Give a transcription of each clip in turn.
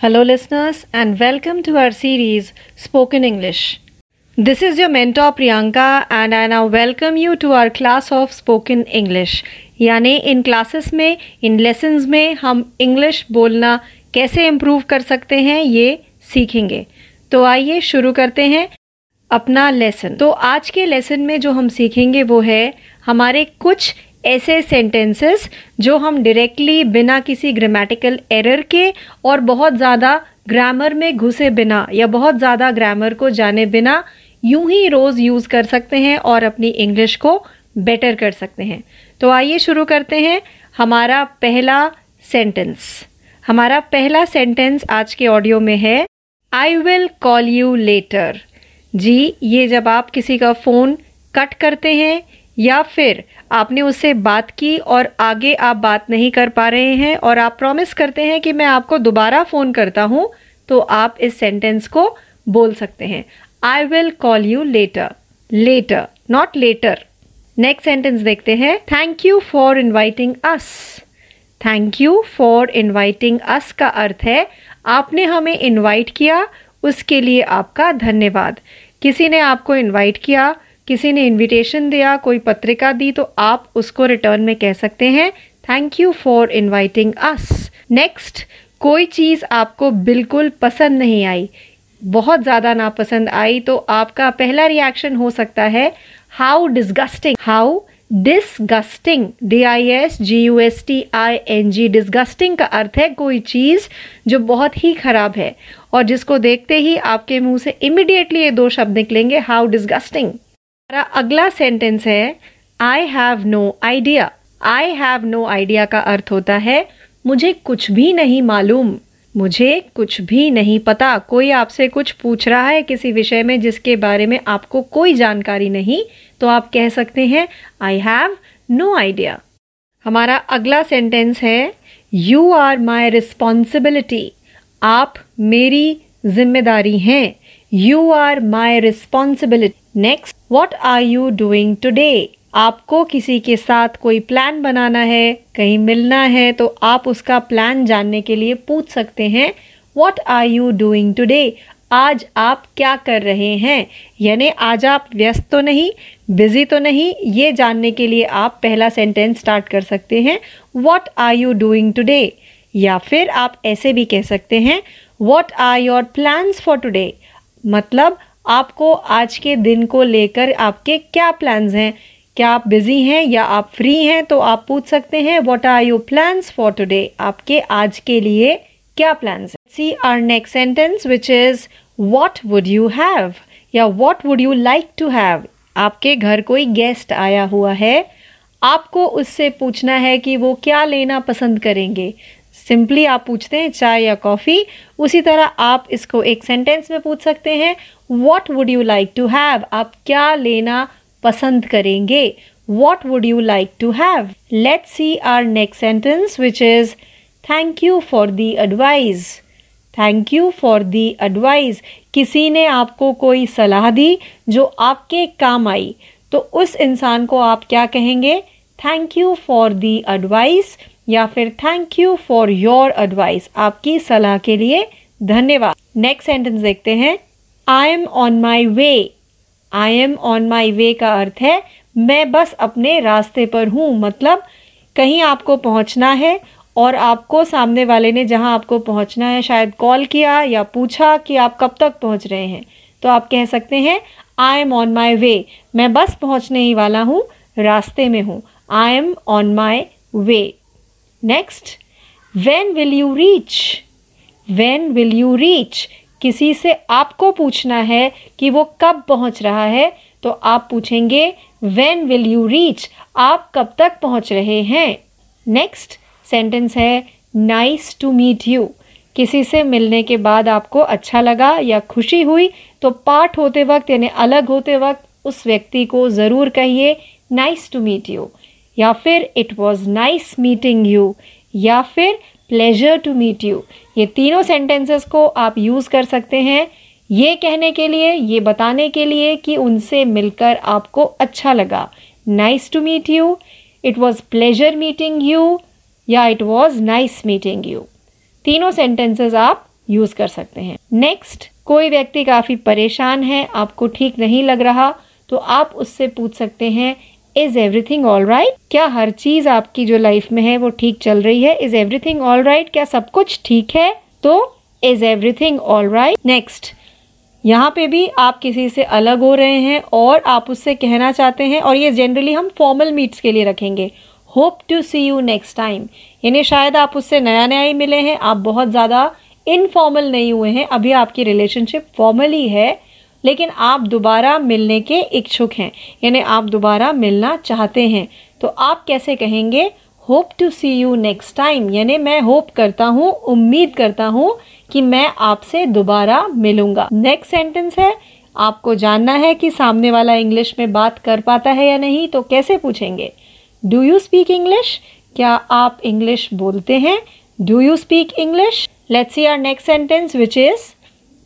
Hello, listeners, and welcome to our series Spoken English. This is your mentor Priyanka, and I now welcome you to our class of Spoken English. यानी इन classes में इन lessons में हम English बोलना कैसे improve कर सकते हैं ये सीखेंगे तो आइए शुरू करते हैं अपना लेसन तो आज के लेसन में जो हम सीखेंगे वो है हमारे कुछ ऐसे सेंटेंसेस जो हम डायरेक्टली बिना किसी ग्रामेटिकल एरर के और बहुत ज़्यादा ग्रामर में घुसे बिना या बहुत ज़्यादा ग्रामर को जाने बिना यूँ ही रोज़ यूज़ कर सकते हैं और अपनी इंग्लिश को बेटर कर सकते हैं। तो आइए शुरू करते हैं हमारा पहला सेंटेंस हमारा पहला सेंटेंस आज के ऑडियो में है I will call you later जी, ये जब आप किसी का फ़ोन कट करते हैं या फिर आपने उससे बात की और आगे आप बात नहीं कर पा रहे हैं और आप प्रॉमिस करते हैं कि मैं आपको दोबारा फ़ोन करता हूँ तो आप इस सेंटेंस को बोल सकते हैं। I will call you later later not later next sentence देखते हैं। Thank you for inviting us thank you for inviting us का अर्थ है, आपने हमें इनवाइट किया, उसके लिए आपका धन्यवाद। किसी ने आपको इनवाइट किया किसी ने इनविटेशन दिया, कोई पत्रिका दी तो आप उसको रिटर्न में कह सकते हैं। Thank you for inviting us next कोई चीज़ आपको बिल्कुल पसंद नहीं आई, बहुत ज़्यादा नापसंद आई तो आपका पहला रिएक्शन हो सकता है how disgusting how disgusting D I S G U S T I N G disgusting का अर्थ है कोई चीज़ जो बहुत ही खराब है, और जिसको देखते ही आपके मुँह से इमिडिएटली ये दो शब्द निकलेंगे हाउ डिस्गस्टिंग हमारा अगला सेंटेंस है I have no idea I have no idea का अर्थ होता है, मुझे कुछ भी नहीं मालूम। मुझे कुछ भी नहीं पता। कोई आपसे कुछ पूछ रहा है किसी विषय में जिसके बारे में आपको कोई जानकारी नहीं तो आप कह सकते हैं आई हैव नो आइडिया हमारा अगला सेंटेंस है यू आर माई रिस्पॉन्सिबिलिटी आप मेरी ज़िम्मेदारी हैं. You are my responsibility next what are you doing today आपको किसी के साथ कोई प्लान बनाना है, कहीं मिलना है तो आप उसका प्लान जानने के लिए पूछ सकते हैं what are you doing today आज आप क्या कर रहे हैं? यानी आज आप व्यस्त तो नहीं बिज़ी तो नहीं, ये जानने के लिए आप पहला सेंटेंस स्टार्ट कर सकते हैं what are you doing today या फिर आप ऐसे भी कह सकते हैं what are your plans for today मतलब आपको आज के दिन को लेकर आपके क्या प्लान्स हैं? क्या आप बिज़ी हैं या आप फ्री हैं? तो आप पूछ सकते हैं what are your plans for today आपके आज के लिए क्या plans see our next sentence which is what would you have या what would you like to have आपके घर कोई गेस्ट आया हुआ है। आपको उससे पूछना है कि वो क्या लेना पसंद करेंगे। सिंपली आप पूछते हैं चाय या कॉफ़ी उसी तरह आप इसको एक सेंटेंस में पूछ सकते हैं। What would you like to have आप क्या लेना पसंद करेंगे? What would you like to have let see our next sentence which is thank you for the advice thank you for the advice किसी ने आपको कोई सलाह दी जो आपके काम आई तो उस इंसान को आप क्या कहेंगे? Thank you for the advice या फिर thank you for your advice आपकी सलाह के लिए धन्यवाद। नेक्स्ट सेंटेंस देखते हैं। I am on my way I am on my way का अर्थ है, मैं बस अपने रास्ते पर हूँ। मतलब कहीं आपको पहुँचना है और आपको सामने वाले ने जहाँ आपको पहुँचना है, शायद कॉल किया या पूछा कि आप कब तक पहुँच रहे हैं। तो आप कह सकते हैं आई एम ऑन माई वे मैं बस पहुँचने ही वाला हूँ, रास्ते में हूँ। I am on my way next when will you reach when will you reach किसी से आपको पूछना है कि वो कब पहुँच रहा है तो आप पूछेंगे वेन विल यू रीच आप कब तक पहुँच रहे हैं? नेक्स्ट सेंटेंस है नाइस टू मीट यू किसी से मिलने के बाद आपको अच्छा लगा या खुशी हुई तो पार्ट होते वक्त यानी अलग होते वक्त उस व्यक्ति को ज़रूर कहिए नाइस टू मीट यू या फिर it was nice meeting you या फिर प्लेजर टू मीट यू ये तीनों सेंटेंसेस को आप यूज़ कर सकते हैं। ये कहने के लिए, ये बताने के लिए कि उनसे मिलकर आपको अच्छा लगा। Nice to meet you it was pleasure meeting you या it was nice meeting you तीनों सेंटेंसेस आप यूज़ कर सकते हैं। नेक्स्ट कोई व्यक्ति काफ़ी परेशान है, आपको ठीक नहीं लग रहा तो आप उससे पूछ सकते हैं इज़ एवरीथिंग ऑल राइट क्या हर चीज़ आपकी जो लाइफ में है वो ठीक चल रही है? इज़ एवरीथिंग ऑल राइट क्या सब कुछ ठीक है? तो is everything all right next यहाँ पे भी आप किसी से अलग हो रहे हैं और आप उससे कहना चाहते हैं और ये जनरली हम फॉर्मल मीट्स के लिए रखेंगे। Hope to see you next time यानी शायद आप उससे नया नया ही मिले हैं। आप बहुत ज़्यादा इनफॉर्मल नहीं हुए हैं। अभी आपकी रिलेशनशिप फॉर्मल ही है। लेकिन आप दोबारा मिलने के इच्छुक हैं, यानी आप दोबारा मिलना चाहते हैं। तो आप कैसे कहेंगे hope to see you next time यानी मैं होप करता हूँ, उम्मीद करता हूँ कि मैं आपसे दोबारा मिलूँगा। नेक्स्ट सेंटेंस है, आपको जानना है कि सामने वाला इंग्लिश में बात कर पाता है या नहीं तो कैसे पूछेंगे? डू यू स्पीक इंग्लिश क्या आप इंग्लिश बोलते हैं? Do you speak English let's see our next sentence which is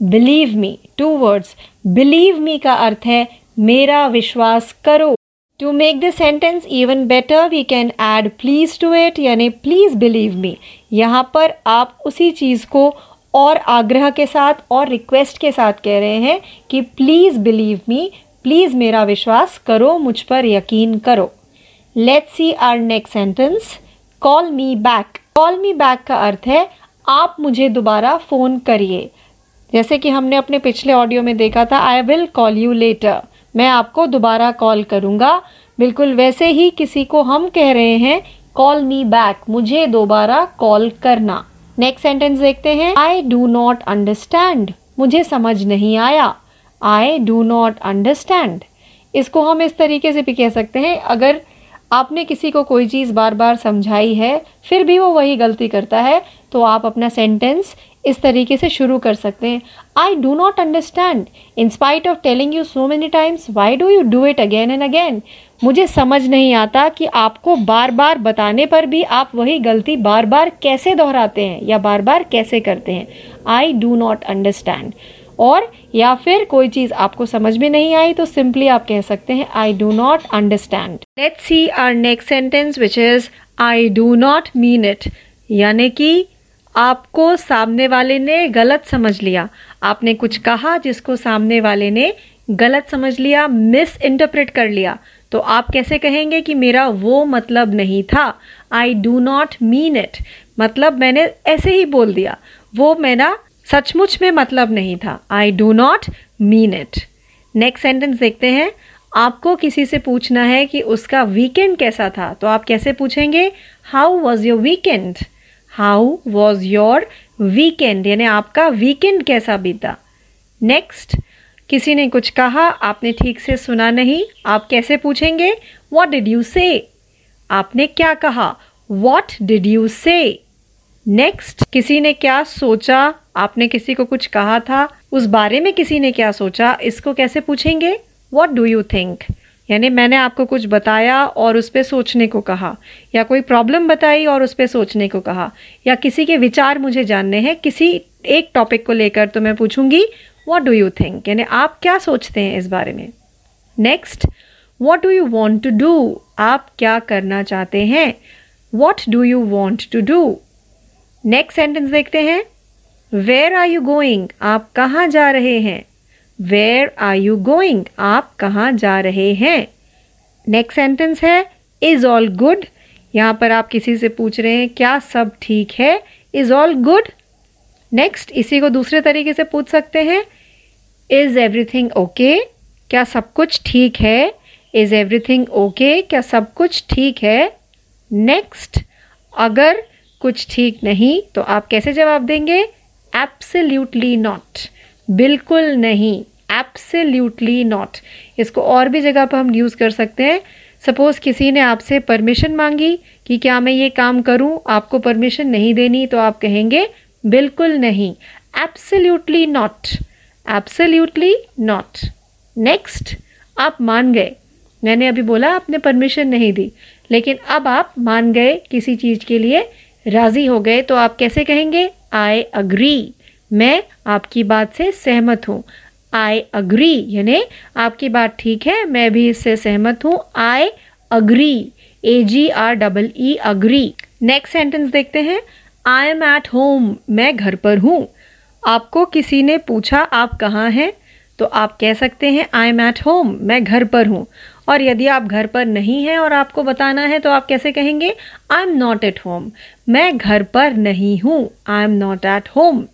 believe me two words believe me का अर्थ है, मेरा विश्वास करो। To make this sentence even better we can add please to it यानी प्लीज़ बिलीव मी यहाँ पर आप उसी चीज़ को और आग्रह के साथ और रिक्वेस्ट के साथ कह रहे हैं कि प्लीज़ बिलीव मी प्लीज़ मेरा विश्वास करो, मुझ पर यकीन करो। Let's see our next sentence call me back call me back का अर्थ है, आप मुझे दोबारा फ़ोन करिए। जैसे कि हमने अपने पिछले ऑडियो में देखा था I will call you later मैं आपको दोबारा कॉल करूँगा। बिल्कुल वैसे ही किसी को हम कह रहे हैं कॉल मी बैक मुझे दोबारा कॉल करना। नेक्स्ट सेंटेंस देखते हैं। आई डू नॉट अंडरस्टैंड मुझे समझ नहीं आया। आई डू नॉट अंडरस्टैंड इसको हम इस तरीके से भी कह सकते हैं, अगर आपने किसी को कोई चीज़ बार बार समझाई है, फिर भी वो वही गलती करता है तो आप अपना सेंटेंस इस तरीके से शुरू कर सकते हैं। I do not understand in spite of telling you so many times why do you do it again and again मुझे समझ नहीं आता कि आपको बार बार बताने पर भी आप वही गलती बार बार कैसे दोहराते हैं या बार बार कैसे करते हैं। आई डू नॉट अंडरस्टैंड और या फिर कोई चीज़ आपको समझ में नहीं आई तो सिंपली आप कह सकते हैं I do not understand let's see our next sentence which is I do not mean it यानी कि आपको सामने वाले ने गलत समझ लिया। आपने कुछ कहा जिसको सामने वाले ने गलत समझ लिया मिस इंटरप्रेट कर लिया। तो आप कैसे कहेंगे कि मेरा वो मतलब नहीं था? I do not mean it मतलब मैंने ऐसे ही बोल दिया। वो मेरा सचमुच में मतलब नहीं था। I do not mean it next sentence देखते हैं। आपको किसी से पूछना है कि उसका वीकेंड कैसा था तो आप कैसे पूछेंगे? How was your weekend how was your weekend यानी आपका वीकेंड कैसा बीता? नेक्स्ट किसी ने कुछ कहा, आपने ठीक से सुना नहीं, आप कैसे पूछेंगे? वॉट डिड यू से आपने क्या कहा? What did you say next किसी ने क्या सोचा आपने किसी को कुछ कहा था? उस बारे में किसी ने क्या सोचा? इसको कैसे पूछेंगे? वॉट डू यू थिंक यानी मैंने आपको कुछ बताया और उस पर सोचने को कहा। या कोई प्रॉब्लम बताई और उस पर सोचने को कहा। या किसी के विचार मुझे जानने हैं? किसी एक टॉपिक को लेकर तो मैं पूछूँगी वॉट डू यू थिंक यानी आप क्या सोचते हैं इस बारे में? Next what do you want to do आप क्या करना चाहते हैं? What do you want to do next sentence देखते हैं। वेयर आर यू गोइंग आप कहाँ जा रहे हैं? वेयर आर यू गोइंग आप कहाँ जा रहे हैं? नेक्स्ट सेंटेंस है इज़ ऑल गुड यहाँ पर आप किसी से पूछ रहे हैं, क्या सब ठीक है? इज़ ऑल गुड नेक्स्ट इसी को दूसरे तरीके से पूछ सकते हैं। इज़ एवरीथिंग ओके क्या सब कुछ ठीक है? इज़ एवरीथिंग ओके क्या सब कुछ ठीक है? नेक्स्ट अगर कुछ ठीक नहीं तो आप कैसे जवाब देंगे? एप्सल्यूटली नॉट बिल्कुल नहीं. एप्सल्यूटली नॉट इसको और भी जगह पर हम यूज़ कर सकते हैं. सपोज़ किसी ने आपसे परमिशन मांगी कि क्या मैं ये काम करूँ? आपको परमिशन नहीं देनी तो आप कहेंगे, बिल्कुल नहीं. Absolutely not absolutely not next आप मान गए. मैंने अभी बोला आपने परमिशन नहीं दी. लेकिन अब आप मान गए किसी चीज़ के लिए, राज़ी हो गए तो आप कैसे कहेंगे? आई अग्री मैं आपकी बात से सहमत हूँ। आई अग्री यानी आपकी बात ठीक है, मैं भी इससे सहमत हूँ। I agree A G R double E agree next sentence देखते हैं। आई एम एट होम मैं घर पर हूँ। आपको किसी ने पूछा, आप कहाँ हैं? तो आप कह सकते हैं आई एम एट होम मैं घर पर हूँ। और यदि आप घर पर नहीं हैं और आपको बताना है तो आप कैसे कहेंगे? I am not at home मैं घर पर नहीं हूँ। I am not at home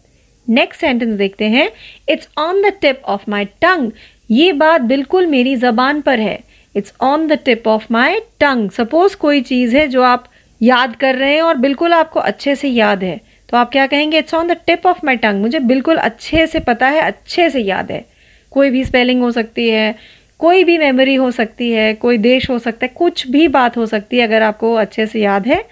next sentence देखते हैं। It's on the tip of my tongue ये बात बिल्कुल मेरी जबान पर है। It's on the tip of my tongue suppose कोई चीज़ है जो आप याद कर रहे हैं और बिल्कुल आपको अच्छे से याद है तो आप क्या कहेंगे? It's on the tip of my tongue मुझे बिल्कुल अच्छे से पता है, अच्छे से याद है। कोई भी स्पेलिंग हो सकती है कोई भी मेमोरी हो सकती है, कोई देश हो सकता है, कुछ भी बात हो सकती है, अगर आपको अच्छे से याद है,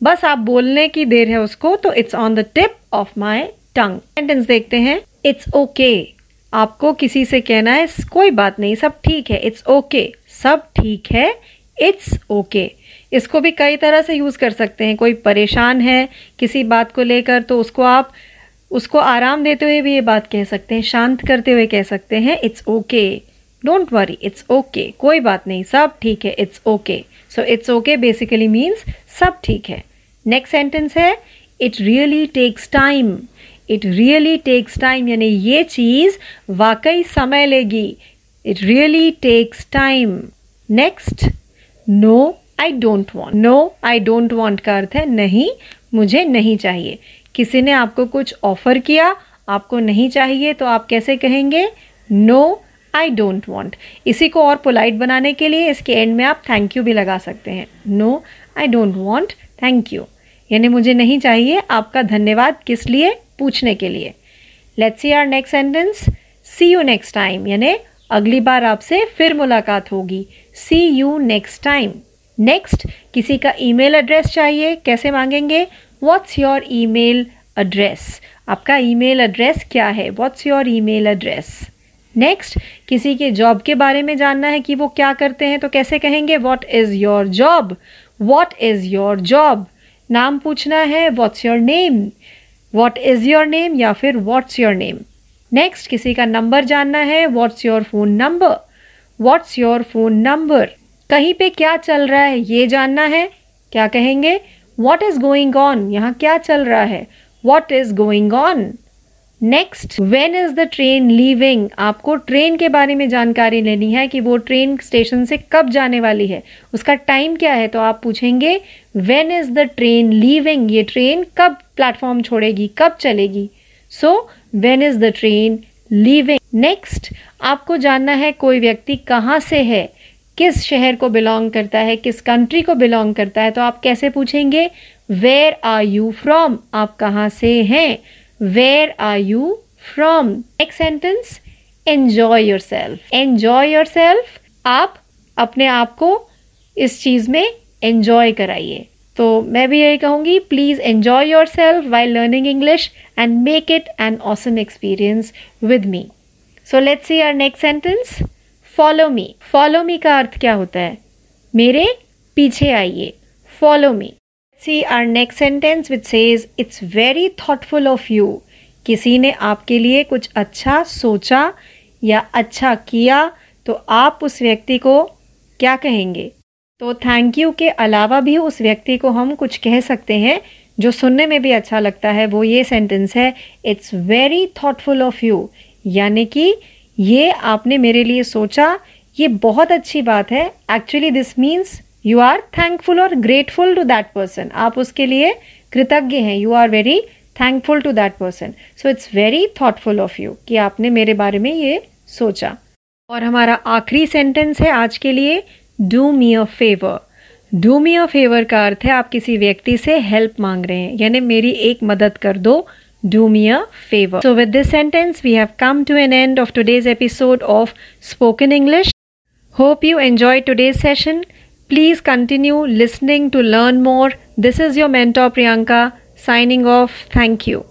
बस आप बोलने की देर है उसको तो it's on the tip of my tongue sentence देखते हैं इट्स ओके okay. आपको किसी से कहना है, कोई बात नहीं, सब ठीक है इट्स ओके okay. सब ठीक है इट्स ओके okay. इसको भी कई तरह से यूज़ कर सकते हैं, कोई परेशान है किसी बात को लेकर तो उसको आप, उसको आराम देते हुए भी ये बात कह सकते हैं, शांत करते हुए कह सकते हैं it's okay don't worry it's okay कोई बात नहीं, सब ठीक है it's okay so it's okay basically means सब ठीक है. नेक्स्ट सेंटेंस है it really takes time it really takes time यानी ये चीज़ वाकई समय लेगी. It really takes time next no I don't want no I don't want का अर्थ है नहीं, मुझे नहीं चाहिए. किसी ने आपको कुछ ऑफ़र किया, आपको नहीं चाहिए तो आप कैसे कहेंगे? नो आई डोंट वॉन्ट इसी को और पोलाइट बनाने के लिए इसके एंड में आप थैंक यू भी लगा सकते हैं। No I don't want thank you यानी मुझे नहीं चाहिए आपका धन्यवाद किस लिए? पूछने के लिए। Let's see our next sentence see you next time यानी अगली बार आपसे फिर मुलाकात होगी। See you next time next किसी का ईमेल एड्रेस चाहिए? कैसे मांगेंगे? व्हाट्स योर ईमेल एड्रेस आपका ईमेल एड्रेस क्या है? What's your email address next किसी के जॉब के बारे में जानना है कि वो क्या करते हैं तो कैसे कहेंगे what is your job what is your job नाम पूछना है what's your name what is your name या फिर वॉट्स योर नेम नेक्स्ट किसी का नंबर जानना है what's your phone number what's your phone number कहीं पे क्या चल रहा है, ये जानना है। क्या कहेंगे वॉट इज़ गोइंग ऑन यहाँ क्या चल रहा है? What is going on next when is the train leaving आपको ट्रेन के बारे में जानकारी लेनी है कि वो ट्रेन स्टेशन से कब जाने वाली है। उसका टाइम क्या है? तो आप पूछेंगे when is the train leaving ये ट्रेन कब प्लेटफॉर्म छोड़ेगी? कब चलेगी? So when is the train leaving next आपको जानना है कोई व्यक्ति कहाँ से है? किस शहर को बिलोंग करता है? किस कंट्री को बिलोंग करता है? तो आप कैसे पूछेंगे वेयर आर यू फ्रॉम आप कहाँ से हैं? Where are you from next sentence enjoy yourself enjoy yourself आप अपने आप को इस चीज़ में एंजॉय कराइए। तो मैं भी यही कहूँगी please enjoy yourself while learning English and make it an awesome experience with me so let's see our next sentence follow me follow me का अर्थ क्या होता है? मेरे पीछे आइए। Follow me see our next sentence which says it's very thoughtful of you किसी ने आपके लिए कुछ अच्छा सोचा या अच्छा किया तो आप उस व्यक्ति को क्या कहेंगे? तो थैंक यू के अलावा भी उस व्यक्ति को हम कुछ कह सकते हैं, जो सुनने में भी अच्छा लगता है, वो ये सेंटेंस है it's very thoughtful of you यानी कि ये आपने मेरे लिए सोचा, ये बहुत अच्छी बात है। Actually this means you are thankful और ग्रेटफुल टू दैट पर्सन आप उसके लिए कृतज्ञ हैं. You are very thankful to that person so it's very thoughtful of you कि आपने मेरे बारे में ये सोचा। और हमारा आखिरी सेंटेंस है आज के लिए do me a favour do me a favour का अर्थ है आप किसी व्यक्ति से हेल्प मांग रहे हैं। यानी मेरी एक मदद कर दो। Do me a favour so with this sentence we have come to an end of today's episode of spoken English hope you enjoy today's session Please continue listening to learn more. This is your mentor Priyanka signing off. Thank you.